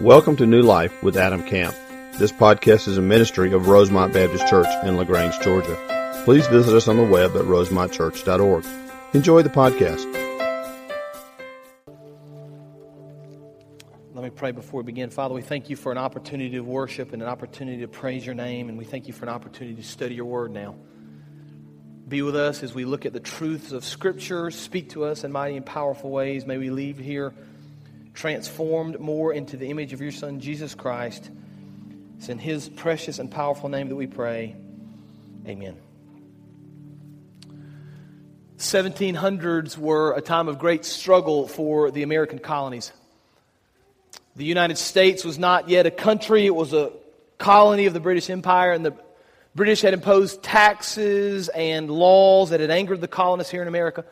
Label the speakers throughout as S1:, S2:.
S1: Welcome to New Life with Adam Camp. This podcast is a ministry of Rosemont Baptist Church in LaGrange, Georgia. Please visit us on the web at rosemontchurch.org. Enjoy the podcast.
S2: Let me pray before we begin. Father, we thank you for an opportunity to worship and an opportunity to praise your name, and we thank you for an opportunity to study your word now. Be with us as we look at the truths of Scripture. Speak to us in mighty and powerful ways. May we leave here transformed more into the image of your Son, Jesus Christ. It's in his precious and powerful name that we pray. Amen. 1700s were a time of great struggle for the American colonies. The United States was not yet a country, it was a colony of the British Empire, and the British had imposed taxes and laws that had angered the colonists here in America,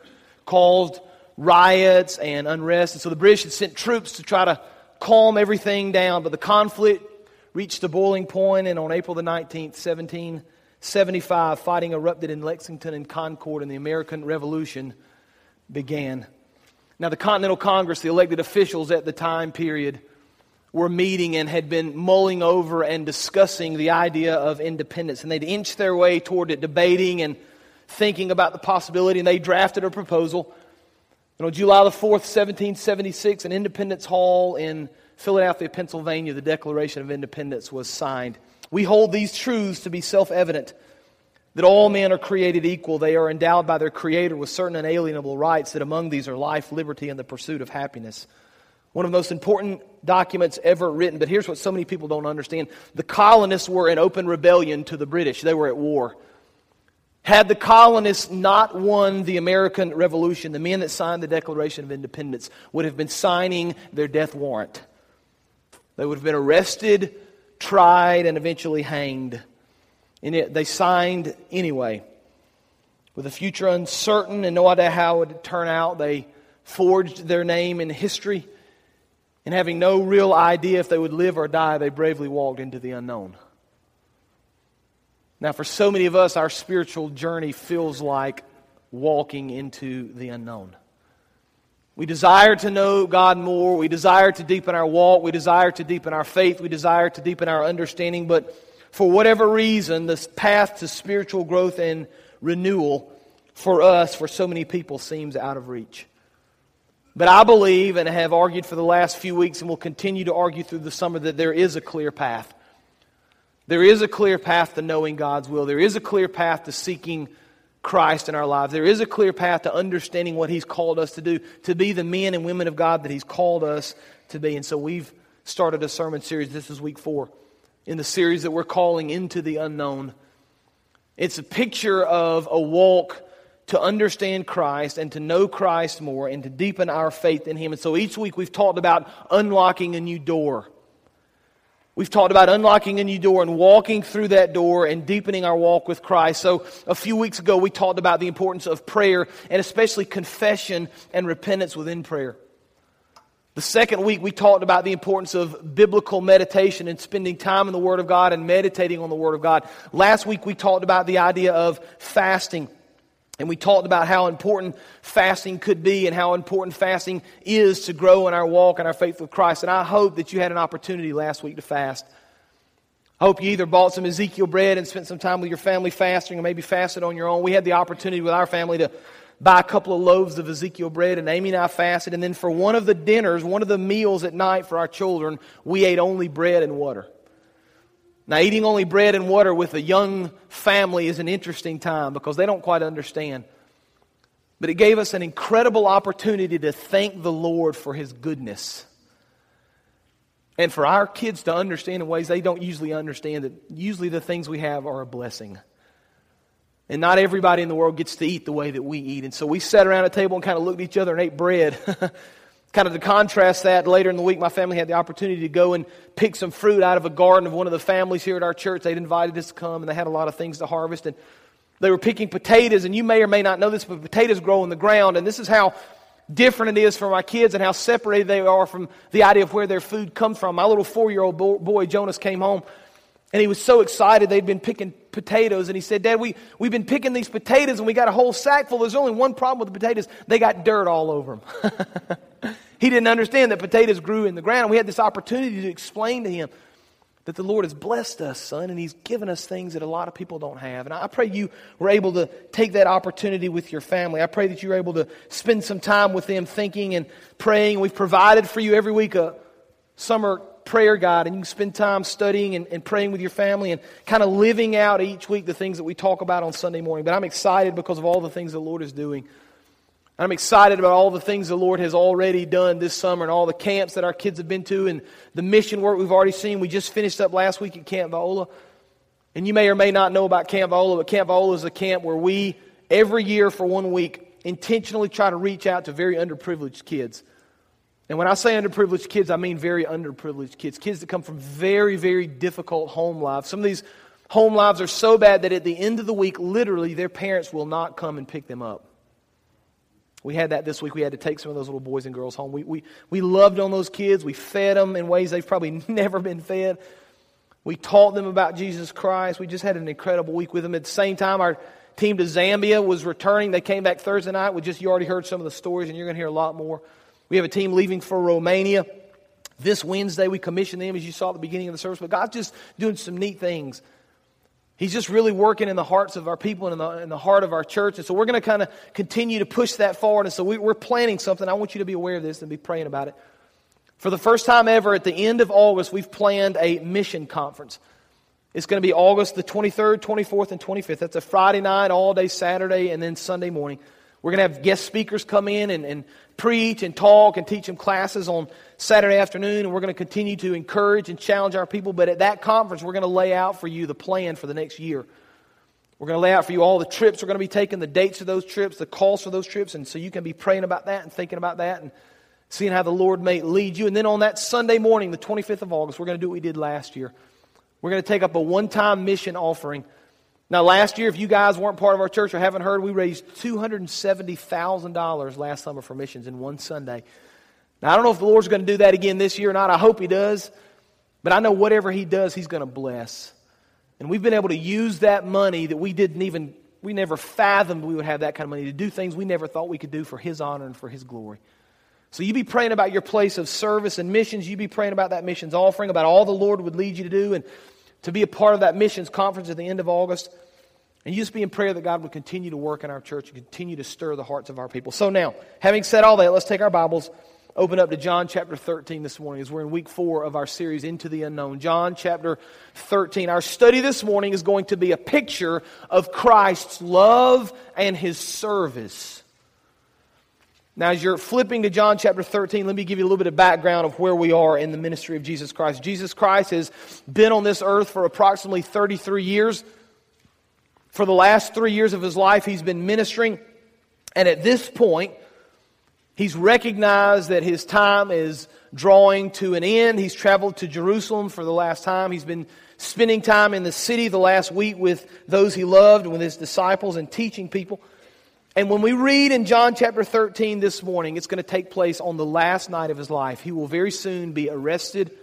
S2: caused riots and unrest. And so the British had sent troops to try to calm everything down. But the conflict reached a boiling point, and on April the 19th, 1775, fighting erupted in Lexington and Concord, and the American Revolution began. Now, the Continental Congress, the elected officials at the time period, were meeting and had been mulling over and discussing the idea of independence. And they'd inched their way toward it, debating and thinking about the possibility, and they drafted a proposal and on July the 4th, 1776, in Independence Hall in Philadelphia, Pennsylvania, the Declaration of Independence was signed. We hold these truths to be self evident that all men are created equal. They are endowed by their Creator with certain inalienable rights, that among these are life, liberty, and the pursuit of happiness. One of the most important documents ever written, but here's what so many people don't understand the colonists were in open rebellion to the British, they were at war. Had the colonists not won the American Revolution, the men that signed the Declaration of Independence would have been signing their death warrant. They would have been arrested, tried, and eventually hanged. And yet they signed anyway. With a future uncertain and no idea how it would turn out, they forged their name in history. And having no real idea if they would live or die, they bravely walked into the unknown. Now, for so many of us, our spiritual journey feels like walking into the unknown. We desire to know God more. We desire to deepen our walk. We desire to deepen our faith. We desire to deepen our understanding. But for whatever reason, this path to spiritual growth and renewal for us, for so many people, seems out of reach. But I believe and have argued for the last few weeks and will continue to argue through the summer that there is a clear path. There is a clear path to knowing God's will. There is a clear path to seeking Christ in our lives. There is a clear path to understanding what He's called us to do, to be the men and women of God that He's called us to be. And so we've started a sermon series. This is week four in the series that we're calling Into the Unknown. It's a picture of a walk to understand Christ and to know Christ more and to deepen our faith in Him. And so each week we've talked about unlocking a new door. We've talked about unlocking a new door and walking through that door and deepening our walk with Christ. So, a few weeks ago, we talked about the importance of prayer and especially confession and repentance within prayer. The second week, we talked about the importance of biblical meditation and spending time in the Word of God and meditating on the Word of God. Last week, we talked about the idea of fasting and we talked about how important fasting could be and how important fasting is to grow in our walk and our faith with Christ. And I hope that you had an opportunity last week to fast. I hope you either bought some Ezekiel bread and spent some time with your family fasting or maybe fasted on your own. We had the opportunity with our family to buy a couple of loaves of Ezekiel bread, and Amy and I fasted. And then for one of the dinners, one of the meals at night for our children, we ate only bread and water. Now, eating only bread and water with a young family is an interesting time because they don't quite understand. But it gave us an incredible opportunity to thank the Lord for His goodness. And for our kids to understand in ways they don't usually understand that usually the things we have are a blessing. And not everybody in the world gets to eat the way that we eat. And so we sat around a table and kind of looked at each other and ate bread. Kind of to contrast that, later in the week, my family had the opportunity to go and pick some fruit out of a garden of one of the families here at our church. They'd invited us to come, and they had a lot of things to harvest. And they were picking potatoes, and you may or may not know this, but potatoes grow in the ground. And this is how different it is for my kids and how separated they are from the idea of where their food comes from. My little four year old boy, Jonas, came home and he was so excited they'd been picking potatoes. And he said, Dad, we, we've been picking these potatoes and we got a whole sack full. There's only one problem with the potatoes. They got dirt all over them. He didn't understand that potatoes grew in the ground. We had this opportunity to explain to him that the Lord has blessed us, son, and He's given us things that a lot of people don't have. And I pray you were able to take that opportunity with your family. I pray that you were able to spend some time with them thinking and praying. We've provided for you every week a summer prayer guide, and you can spend time studying and, and praying with your family and kind of living out each week the things that we talk about on Sunday morning. But I'm excited because of all the things the Lord is doing. I'm excited about all the things the Lord has already done this summer and all the camps that our kids have been to and the mission work we've already seen. We just finished up last week at Camp Viola. And you may or may not know about Camp Viola, but Camp Viola is a camp where we, every year for one week, intentionally try to reach out to very underprivileged kids. And when I say underprivileged kids, I mean very underprivileged kids. Kids that come from very, very difficult home lives. Some of these home lives are so bad that at the end of the week, literally, their parents will not come and pick them up. We had that this week. We had to take some of those little boys and girls home. We, we, we loved on those kids. We fed them in ways they've probably never been fed. We taught them about Jesus Christ. We just had an incredible week with them. At the same time, our team to Zambia was returning. They came back Thursday night. We just, you already heard some of the stories, and you're going to hear a lot more. We have a team leaving for Romania. This Wednesday, we commissioned them, as you saw at the beginning of the service. But God's just doing some neat things He's just really working in the hearts of our people and in the, in the heart of our church. And so we're going to kind of continue to push that forward. And so we, we're planning something. I want you to be aware of this and be praying about it. For the first time ever, at the end of August, we've planned a mission conference. It's going to be August the 23rd, 24th, and 25th. That's a Friday night, all day Saturday, and then Sunday morning. We're going to have guest speakers come in and, and preach and talk and teach them classes on Saturday afternoon. And we're going to continue to encourage and challenge our people. But at that conference, we're going to lay out for you the plan for the next year. We're going to lay out for you all the trips we're going to be taking, the dates of those trips, the costs for those trips. And so you can be praying about that and thinking about that and seeing how the Lord may lead you. And then on that Sunday morning, the 25th of August, we're going to do what we did last year. We're going to take up a one time mission offering now, last year, if you guys weren't part of our church or haven't heard, we raised $270,000 last summer for missions in one Sunday. Now, I don't know if the Lord's going to do that again this year or not. I hope He does. But I know whatever He does, He's going to bless. And we've been able to use that money that we didn't even, we never fathomed we would have that kind of money to do things we never thought we could do for His honor and for His glory. So you be praying about your place of service and missions. You be praying about that missions offering, about all the Lord would lead you to do. And to be a part of that missions conference at the end of August. And you just be in prayer that God would continue to work in our church and continue to stir the hearts of our people. So now, having said all that, let's take our Bibles, open up to John chapter 13 this morning as we're in week four of our series, Into the Unknown. John chapter 13. Our study this morning is going to be a picture of Christ's love and his service. Now, as you're flipping to John chapter 13, let me give you a little bit of background of where we are in the ministry of Jesus Christ. Jesus Christ has been on this earth for approximately 33 years. For the last three years of his life, he's been ministering. And at this point, he's recognized that his time is drawing to an end. He's traveled to Jerusalem for the last time. He's been spending time in the city the last week with those he loved, with his disciples, and teaching people. And when we read in John chapter 13 this morning, it's going to take place on the last night of his life. He will very soon be arrested,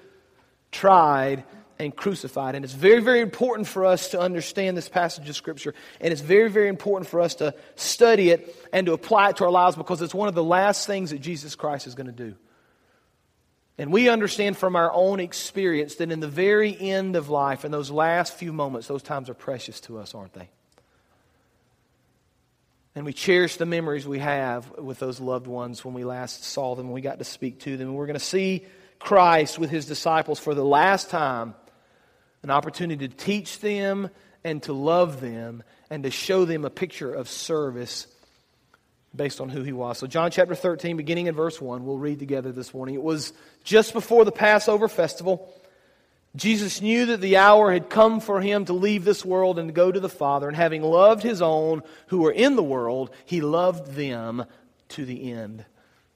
S2: tried, and crucified. And it's very, very important for us to understand this passage of Scripture. And it's very, very important for us to study it and to apply it to our lives because it's one of the last things that Jesus Christ is going to do. And we understand from our own experience that in the very end of life, in those last few moments, those times are precious to us, aren't they? And we cherish the memories we have with those loved ones when we last saw them, when we got to speak to them. And we're going to see Christ with his disciples for the last time an opportunity to teach them and to love them and to show them a picture of service based on who he was. So, John chapter 13, beginning in verse 1, we'll read together this morning. It was just before the Passover festival. Jesus knew that the hour had come for him to leave this world and to go to the Father. And having loved his own who were in the world, he loved them to the end.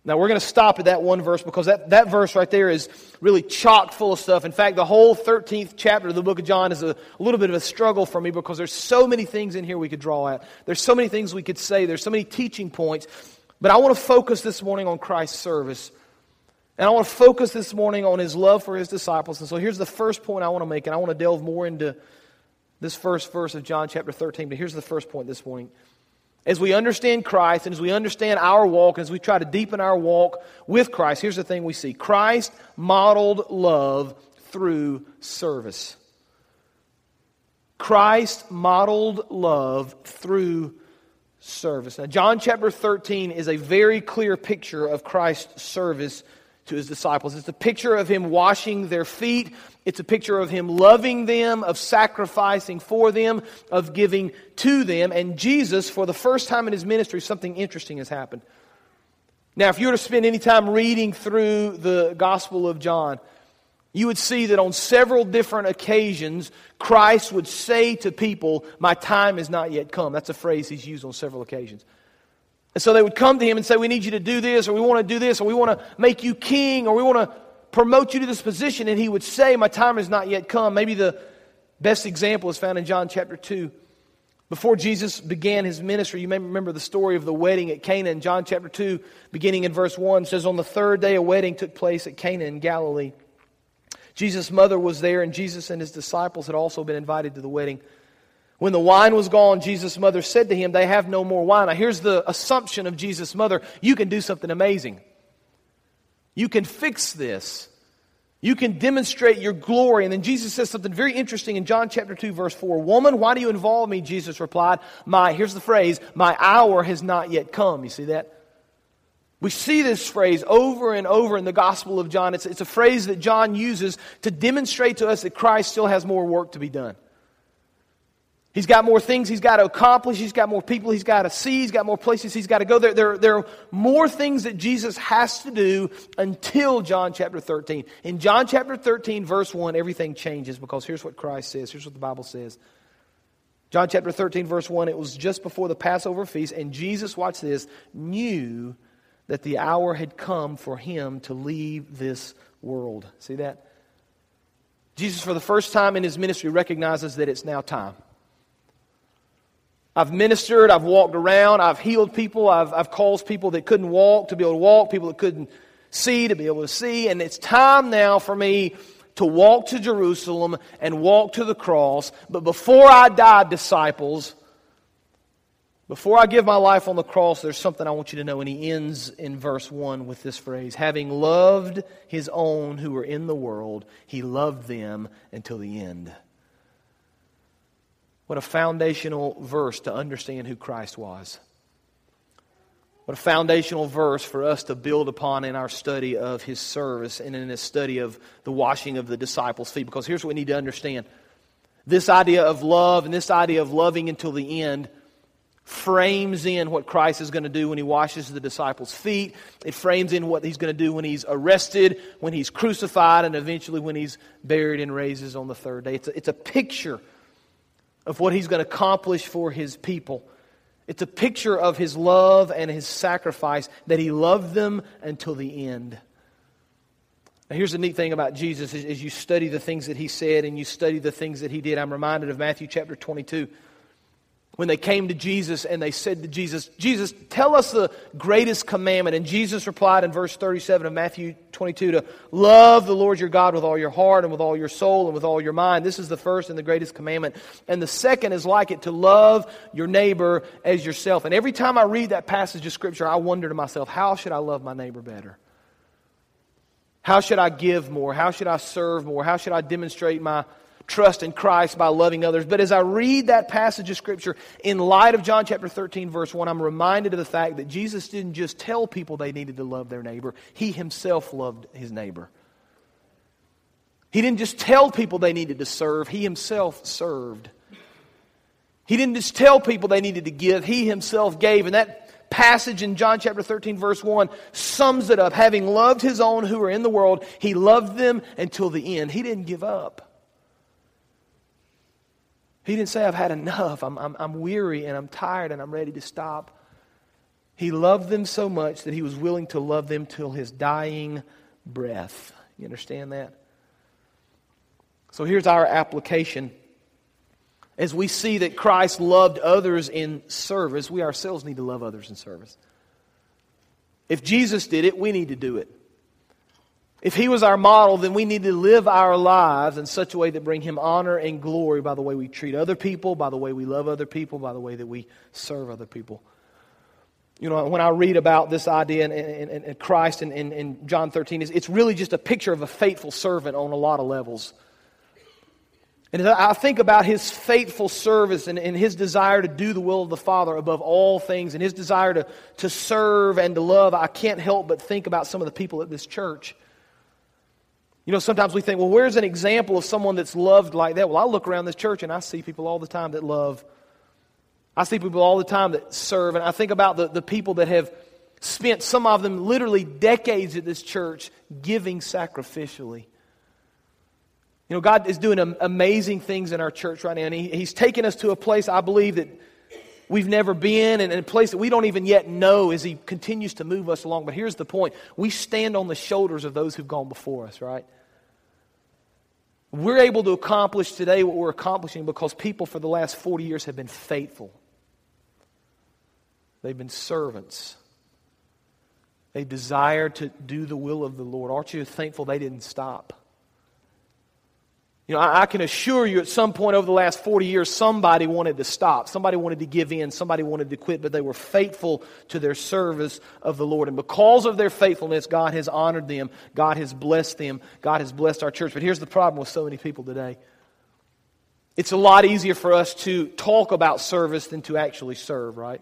S2: Now, we're going to stop at that one verse because that, that verse right there is really chock full of stuff. In fact, the whole 13th chapter of the book of John is a, a little bit of a struggle for me because there's so many things in here we could draw at. There's so many things we could say. There's so many teaching points. But I want to focus this morning on Christ's service and I want to focus this morning on his love for his disciples. And so here's the first point I want to make, and I want to delve more into this first verse of John chapter 13. But here's the first point this morning. As we understand Christ and as we understand our walk, and as we try to deepen our walk with Christ, here's the thing we see Christ modeled love through service. Christ modeled love through service. Now, John chapter 13 is a very clear picture of Christ's service to his disciples. It's a picture of him washing their feet. It's a picture of him loving them, of sacrificing for them, of giving to them. And Jesus, for the first time in his ministry, something interesting has happened. Now, if you were to spend any time reading through the Gospel of John, you would see that on several different occasions, Christ would say to people, My time has not yet come. That's a phrase he's used on several occasions. And so they would come to him and say, We need you to do this, or we want to do this, or we want to make you king, or we want to promote you to this position. And he would say, My time has not yet come. Maybe the best example is found in John chapter 2. Before Jesus began his ministry, you may remember the story of the wedding at Cana in John chapter 2, beginning in verse 1, says, On the third day, a wedding took place at Cana in Galilee. Jesus' mother was there, and Jesus and his disciples had also been invited to the wedding. When the wine was gone, Jesus' mother said to him, They have no more wine. Now, here's the assumption of Jesus' mother you can do something amazing. You can fix this. You can demonstrate your glory. And then Jesus says something very interesting in John chapter 2, verse 4. Woman, why do you involve me? Jesus replied, My, here's the phrase, my hour has not yet come. You see that? We see this phrase over and over in the Gospel of John. It's, it's a phrase that John uses to demonstrate to us that Christ still has more work to be done. He's got more things he's got to accomplish. He's got more people he's got to see. He's got more places he's got to go. There, there, there are more things that Jesus has to do until John chapter 13. In John chapter 13, verse 1, everything changes because here's what Christ says. Here's what the Bible says. John chapter 13, verse 1, it was just before the Passover feast, and Jesus, watch this, knew that the hour had come for him to leave this world. See that? Jesus, for the first time in his ministry, recognizes that it's now time. I've ministered, I've walked around, I've healed people, I've, I've caused people that couldn't walk to be able to walk, people that couldn't see to be able to see, and it's time now for me to walk to Jerusalem and walk to the cross. But before I die, disciples, before I give my life on the cross, there's something I want you to know. And he ends in verse 1 with this phrase Having loved his own who were in the world, he loved them until the end. What a foundational verse to understand who Christ was. What a foundational verse for us to build upon in our study of his service and in his study of the washing of the disciples' feet. Because here's what we need to understand this idea of love and this idea of loving until the end frames in what Christ is going to do when he washes the disciples' feet. It frames in what he's going to do when he's arrested, when he's crucified, and eventually when he's buried and raises on the third day. It's a, it's a picture of what he's going to accomplish for his people. It's a picture of his love and his sacrifice, that he loved them until the end. Now, here's the neat thing about Jesus as you study the things that he said and you study the things that he did. I'm reminded of Matthew chapter 22 when they came to Jesus and they said to Jesus, Jesus, tell us the greatest commandment. And Jesus replied in verse 37 of Matthew 22 to love the Lord your God with all your heart and with all your soul and with all your mind. This is the first and the greatest commandment. And the second is like it to love your neighbor as yourself. And every time I read that passage of Scripture, I wonder to myself, how should I love my neighbor better? How should I give more? How should I serve more? How should I demonstrate my trust in Christ by loving others. But as I read that passage of Scripture in light of John chapter 13, verse 1, I'm reminded of the fact that Jesus didn't just tell people they needed to love their neighbor, He Himself loved His neighbor. He didn't just tell people they needed to serve, He Himself served. He didn't just tell people they needed to give, He Himself gave. And that passage in John chapter 13, verse 1 sums it up. Having loved His own who are in the world, He loved them until the end. He didn't give up. He didn't say, I've had enough. I'm, I'm, I'm weary and I'm tired and I'm ready to stop. He loved them so much that he was willing to love them till his dying breath. You understand that? So here's our application. As we see that Christ loved others in service, we ourselves need to love others in service. If Jesus did it, we need to do it. If he was our model, then we need to live our lives in such a way that bring him honor and glory by the way we treat other people, by the way we love other people, by the way that we serve other people. You know, when I read about this idea in, in, in Christ in, in, John 13, it's, it's really just a picture of a faithful servant on a lot of levels. And I think about his faithful service and, and, his desire to do the will of the Father above all things and his desire to, to serve and to love, I can't help but think about some of the people at this church. You know, sometimes we think, well, where's an example of someone that's loved like that? Well, I look around this church and I see people all the time that love I see people all the time that serve, and I think about the, the people that have spent, some of them literally decades at this church, giving sacrificially. You know, God is doing amazing things in our church right now, and he, He's taken us to a place I believe that we've never been, and a place that we don't even yet know as He continues to move us along. But here's the point we stand on the shoulders of those who've gone before us, right? We're able to accomplish today what we're accomplishing because people for the last 40 years have been faithful. They've been servants. They desire to do the will of the Lord. Aren't you thankful they didn't stop? You know, I, I, can assure you at some point over the last 40 years, somebody wanted to stop. Somebody wanted to give in. Somebody wanted to quit, but they were faithful to their service of the Lord. And because of their faithfulness, God has honored them. God has blessed them. God has blessed our church. But here's the problem with so many people today it's a lot easier for us to talk about service than to actually serve, right?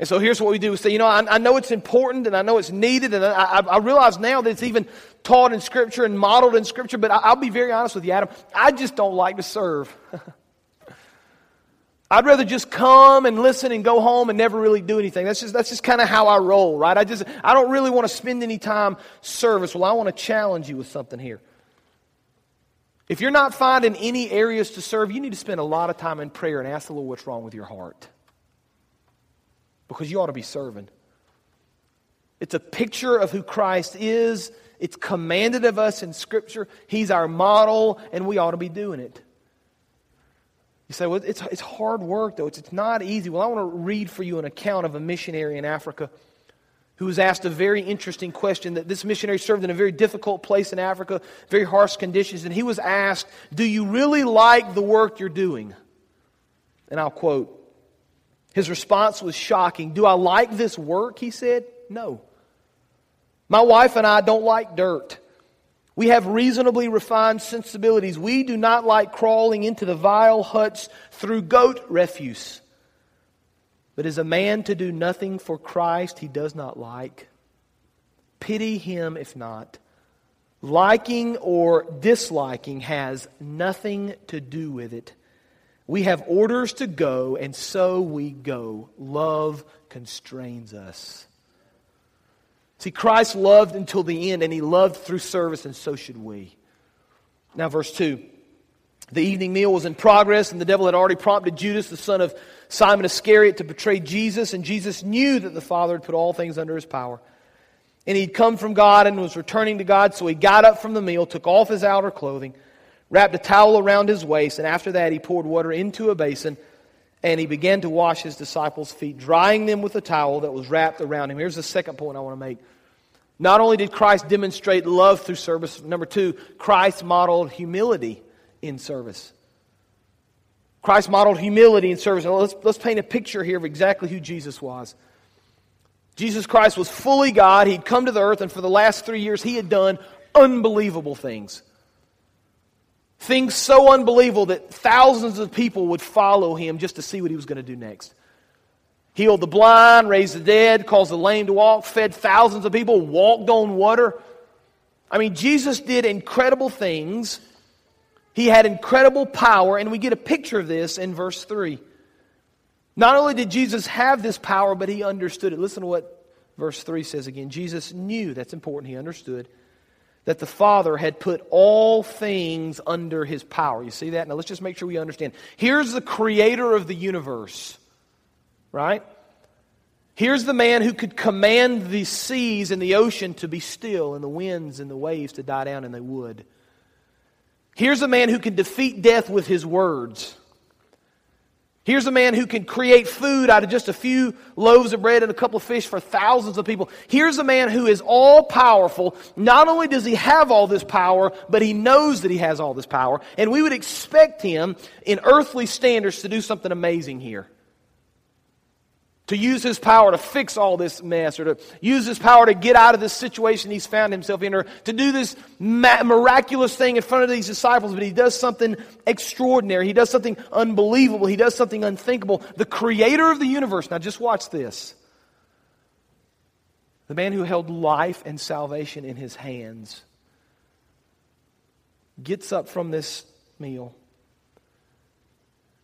S2: And so here's what we do. We say, you know, I, I know it's important and I know it's needed, and I, I, realize now that it's even taught in Scripture and modeled in Scripture, but I, will be very honest with you, Adam. I just don't like to serve. I'd rather just come and listen and go home and never really do anything. That's just, that's just kind of how I roll, right? I just, I don't really want to spend any time service. Well, I want to challenge you with something here. If you're not finding any areas to serve, you need to spend a lot of time in prayer and ask the Lord what's wrong with your heart because you ought to be serving. It's a picture of who Christ is. It's commanded of us in Scripture. He's our model, and we ought to be doing it. You say, well, it's, it's hard work, though. It's, it's not easy. Well, I want to read for you an account of a missionary in Africa who was asked a very interesting question that this missionary served in a very difficult place in Africa, very harsh conditions, and he was asked, Do you really like the work you're doing? And I'll quote his response was shocking. Do I like this work? He said. No. My wife and I don't like dirt. We have reasonably refined sensibilities. We do not like crawling into the vile huts through goat refuse. But is a man to do nothing for Christ he does not like? Pity him if not. Liking or disliking has nothing to do with it. We have orders to go, and so we go. Love constrains us. See, Christ loved until the end, and he loved through service, and so should we. Now, verse 2. The evening meal was in progress, and the devil had already prompted Judas, the son of Simon Iscariot, to betray Jesus, and Jesus knew that the Father had put all things under his power. And he'd come from God and was returning to God, so he got up from the meal, took off his outer clothing, wrapped a towel around his waist, and after that he poured water into a basin and he began to wash his disciples' feet, drying them with a towel that was wrapped around him. Here's the second point I want to make. Not only did Christ demonstrate love through service, number two, Christ modeled humility in service. Christ modeled humility in service. Now let's, let's paint a picture here of exactly who Jesus was. Jesus Christ was fully God. He'd come to the earth, and for the last three years, he had done unbelievable things. Things so unbelievable that thousands of people would follow him just to see what he was going to do next. Healed the blind, raised the dead, caused the lame to walk, fed thousands of people, walked on water. I mean, Jesus did incredible things. He had incredible power, and we get a picture of this in verse 3. Not only did Jesus have this power, but he understood it. Listen to what verse 3 says again. Jesus knew, that's important, he understood that the Father had put all things under his power. You see that? Now let's just make sure we understand. Here's the creator of the universe, right? Here's the man who could command the seas and the ocean to be still and the winds and the waves to die down, and they would. Here's a man who can defeat death with his words. Here's a man who can create food out of just a few loaves of bread and a couple of fish for thousands of people. Here's a man who is all powerful. Not only does he have all this power, but he knows that he has all this power. And we would expect him, in earthly standards, to do something amazing here. To use his power to fix all this mess or to use his power to get out of this situation he's found himself in or to do this miraculous thing in front of these disciples, but he does something extraordinary. He does something unbelievable. He does something unthinkable. The creator of the universe, now just watch this. The man who held life and salvation in his hands gets up from this meal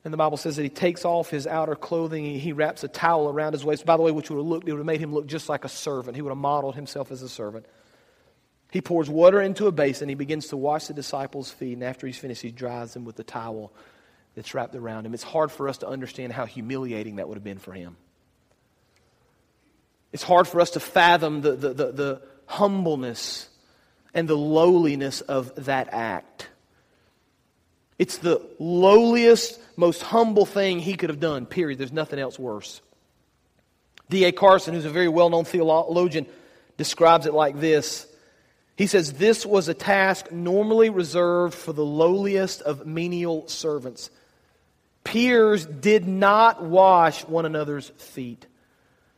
S2: and the Bible says that he takes off his outer clothing, he wraps a towel around his waist. By the way, which would have looked, it would have made him look just like a servant. He would have modeled himself as a servant. He pours water into a basin, he begins to wash the disciples' feet, and after he's finished, he dries them with the towel that's wrapped around him. It's hard for us to understand how humiliating that would have been for him. It's hard for us to fathom the, the, the, the humbleness and the lowliness of that act. It's the lowliest, most humble thing he could have done, period. There's nothing else worse. D.A. Carson, who's a very well known theologian, describes it like this. He says, This was a task normally reserved for the lowliest of menial servants. Peers did not wash one another's feet.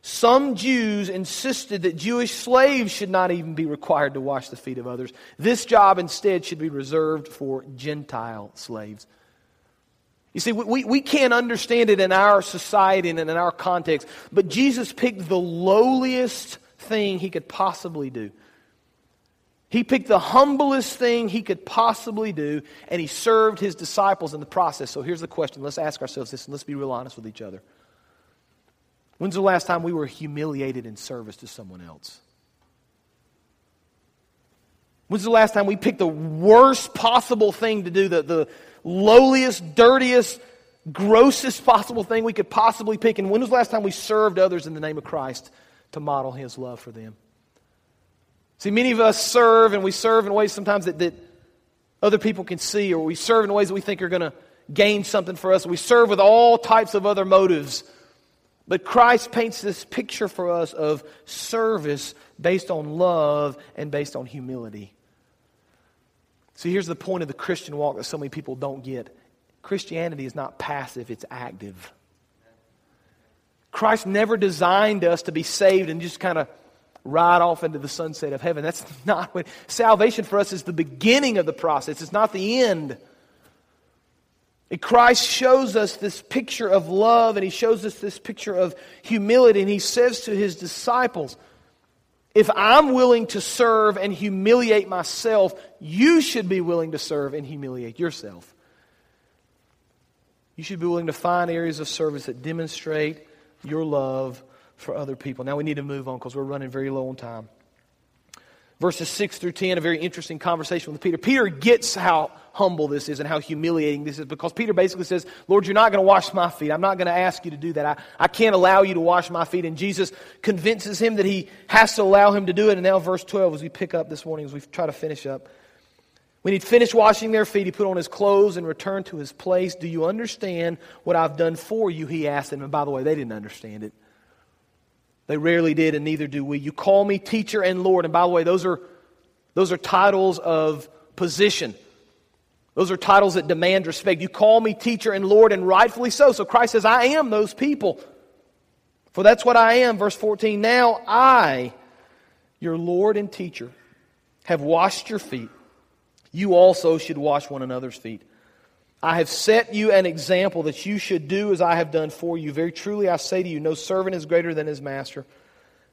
S2: Some Jews insisted that Jewish slaves should not even be required to wash the feet of others. This job instead should be reserved for Gentile slaves. You see, we, we can't understand it in our society and in our context, but Jesus picked the lowliest thing he could possibly do. He picked the humblest thing he could possibly do, and he served his disciples in the process. So here's the question. Let's ask ourselves this, and let's be real honest with each other. When's the last time we were humiliated in service to someone else? When's the last time we picked the worst possible thing to do, the, the lowliest, dirtiest, grossest possible thing we could possibly pick? And when was the last time we served others in the name of Christ to model His love for them? See, many of us serve, and we serve in ways sometimes that, that other people can see, or we serve in ways that we think are going to gain something for us. We serve with all types of other motives but Christ paints this picture for us of service based on love and based on humility. See, here's the point of the Christian walk that so many people don't get Christianity is not passive, it's active. Christ never designed us to be saved and just kind of ride off into the sunset of heaven. That's not what salvation for us is the beginning of the process, it's not the end. Christ shows us this picture of love and he shows us this picture of humility. And he says to his disciples, If I'm willing to serve and humiliate myself, you should be willing to serve and humiliate yourself. You should be willing to find areas of service that demonstrate your love for other people. Now we need to move on because we're running very low on time verses 6 through 10, a very interesting conversation with Peter. Peter gets how humble this is and how humiliating this is because Peter basically says, Lord, you're not going to wash my feet. I'm not going to ask you to do that. I, I can't allow you to wash my feet. And Jesus convinces him that he has to allow him to do it. And now, verse 12, as we pick up this morning, as we try to finish up. When he'd finished washing their feet, he put on his clothes and returned to his place. Do you understand what I've done for you? He asked them. And by the way, they didn't understand it. They rarely did, and neither do we. You call me teacher and Lord. And by the way, those are, those are titles of position. Those are titles that demand respect. You call me teacher and Lord, and rightfully so. So Christ says, I am those people. For that's what I am. Verse 14 Now I, your Lord and teacher, have washed your feet. You also should wash one another's feet. I have set you an example that you should do as I have done for you. Very truly I say to you, no servant is greater than his master,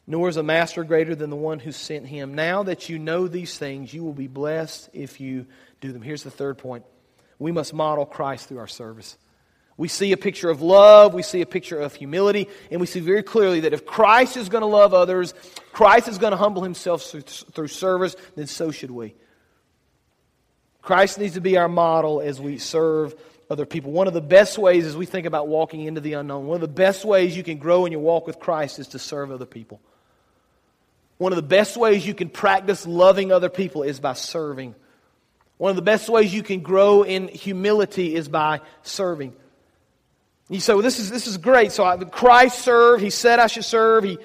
S2: nor is a master greater than the one who sent him. Now that you know these things, you will be blessed if you do them. Here's the third point we must model Christ through our service. We see a picture of love, we see a picture of humility, and we see very clearly that if Christ is going to love others, Christ is going to humble himself through service, then so should we. Christ needs to be our model as we serve other people. One of the best ways as we think about walking into the unknown, one of the best ways you can grow in your walk with Christ is to serve other people. One of the best ways you can practice loving other people is by serving. One of the best ways you can grow in humility is by serving. You say, well, this is, this is great. So I, Christ served. He said I should serve. He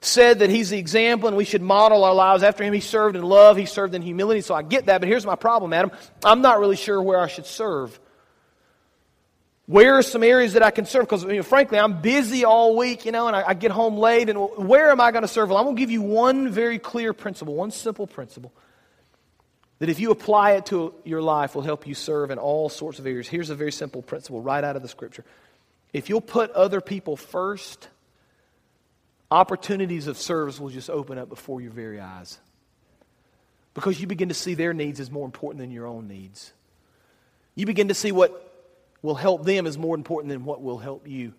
S2: said that he's the example and we should model our lives after him. He served in love, he served in humility. So I get that, but here's my problem, Adam. I'm not really sure where I should serve. Where are some areas that I can serve? Because, you know, frankly, I'm busy all week, you know, and I, I get home late. And where am I going to serve? Well, I'm going to give you one very clear principle, one simple principle that if you apply it to your life will help you serve in all sorts of areas. Here's a very simple principle right out of the scripture. If you'll put other people first, opportunities of service will just open up before your very eyes. Because you begin to see their needs as more important than your own needs. You begin to see what will help them is more important than what will help you.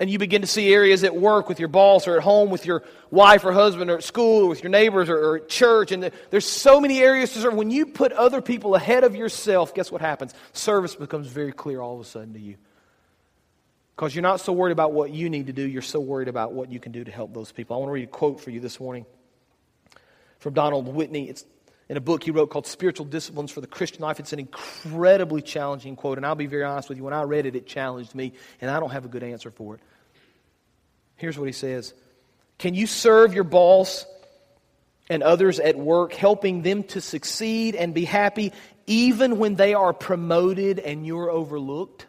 S2: And you begin to see areas at work with your boss or at home with your wife or husband or at school or with your neighbors or, or at church. And there's so many areas to serve. When you put other people ahead of yourself, guess what happens? Service becomes very clear all of a sudden to you. Because you're not so worried about what you need to do, you're so worried about what you can do to help those people. I want to read a quote for you this morning from Donald Whitney. It's in a book he wrote called Spiritual Disciplines for the Christian Life. It's an incredibly challenging quote, and I'll be very honest with you. When I read it, it challenged me, and I don't have a good answer for it. Here's what he says Can you serve your boss and others at work, helping them to succeed and be happy even when they are promoted and you're overlooked?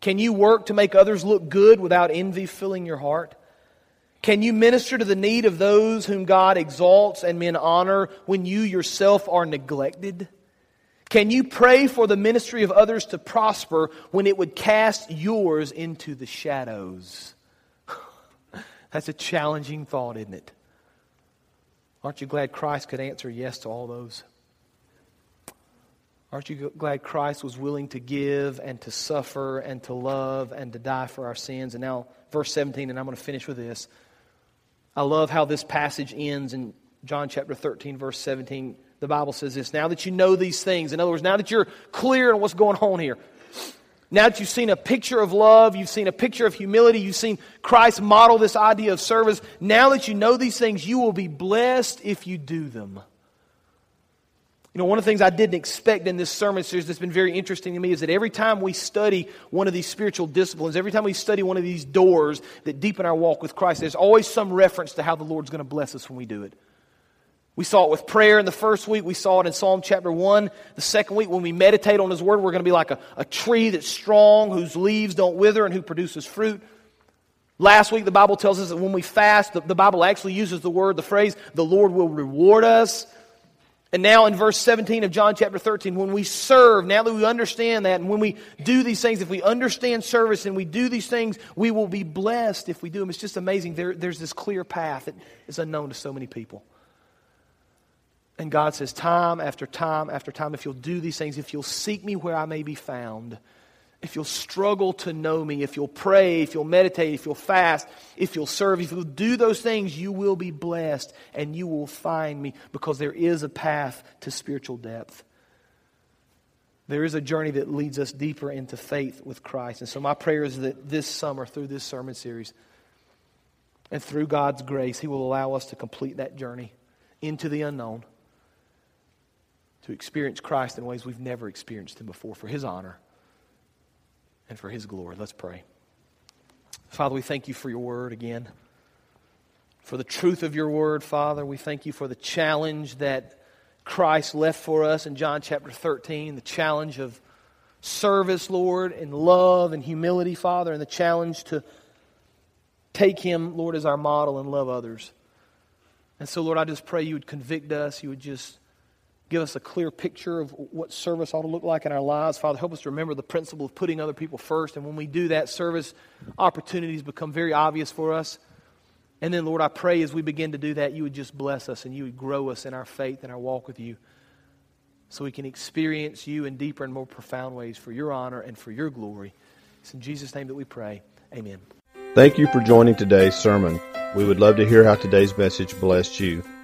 S2: Can you work to make others look good without envy filling your heart? Can you minister to the need of those whom God exalts and men honor when you yourself are neglected? Can you pray for the ministry of others to prosper when it would cast yours into the shadows? That's a challenging thought, isn't it? Aren't you glad Christ could answer yes to all those? Aren't you glad Christ was willing to give and to suffer and to love and to die for our sins? And now, verse 17, and I'm going to finish with this. I love how this passage ends in John chapter 13, verse 17. The Bible says this Now that you know these things, in other words, now that you're clear on what's going on here, now that you've seen a picture of love, you've seen a picture of humility, you've seen Christ model this idea of service, now that you know these things, you will be blessed if you do them. You know, one of the things I didn't expect in this sermon series that's been very interesting to me is that every time we study one of these spiritual disciplines, every time we study one of these doors that deepen our walk with Christ, there's always some reference to how the Lord's going to bless us when we do it. We saw it with prayer in the first week. We saw it in Psalm chapter 1. The second week, when we meditate on His Word, we're going to be like a, a tree that's strong, whose leaves don't wither, and who produces fruit. Last week, the Bible tells us that when we fast, the, the Bible actually uses the word, the phrase, the Lord will reward us. And now in verse 17 of John chapter 13, when we serve, now that we understand that, and when we do these things, if we understand service and we do these things, we will be blessed if we do them. It's just amazing. There, there's this clear path that is unknown to so many people. And God says, time after time after time, if you'll do these things, if you'll seek me where I may be found, if you'll struggle to know me, if you'll pray, if you'll meditate, if you'll fast, if you'll serve, if you'll do those things, you will be blessed and you will find me because there is a path to spiritual depth. There is a journey that leads us deeper into faith with Christ. And so, my prayer is that this summer, through this sermon series, and through God's grace, He will allow us to complete that journey into the unknown, to experience Christ in ways we've never experienced Him before for His honor and for His glory. Let's pray. Father, we thank you for your word again, for the truth of your word, Father. We thank you for the challenge that Christ left for us in John chapter 13, the challenge of service, Lord, and love and humility, Father, and the challenge to take Him, Lord, as our model and love others. And so, Lord, I just pray you would convict us, you would just give us a clear picture of what service ought to look like in our lives. Father, help us to remember the principle of putting other people first. And when we do that, service opportunities become very obvious for us. And then, Lord, I pray as we begin to do that, you would just bless us and you would grow us in our faith and our walk with you so we can experience you in deeper and more profound ways for your honor and for your glory. It's in Jesus' name that we pray. Amen.
S1: Thank you for joining today's sermon. We would love to hear how today's message blessed you.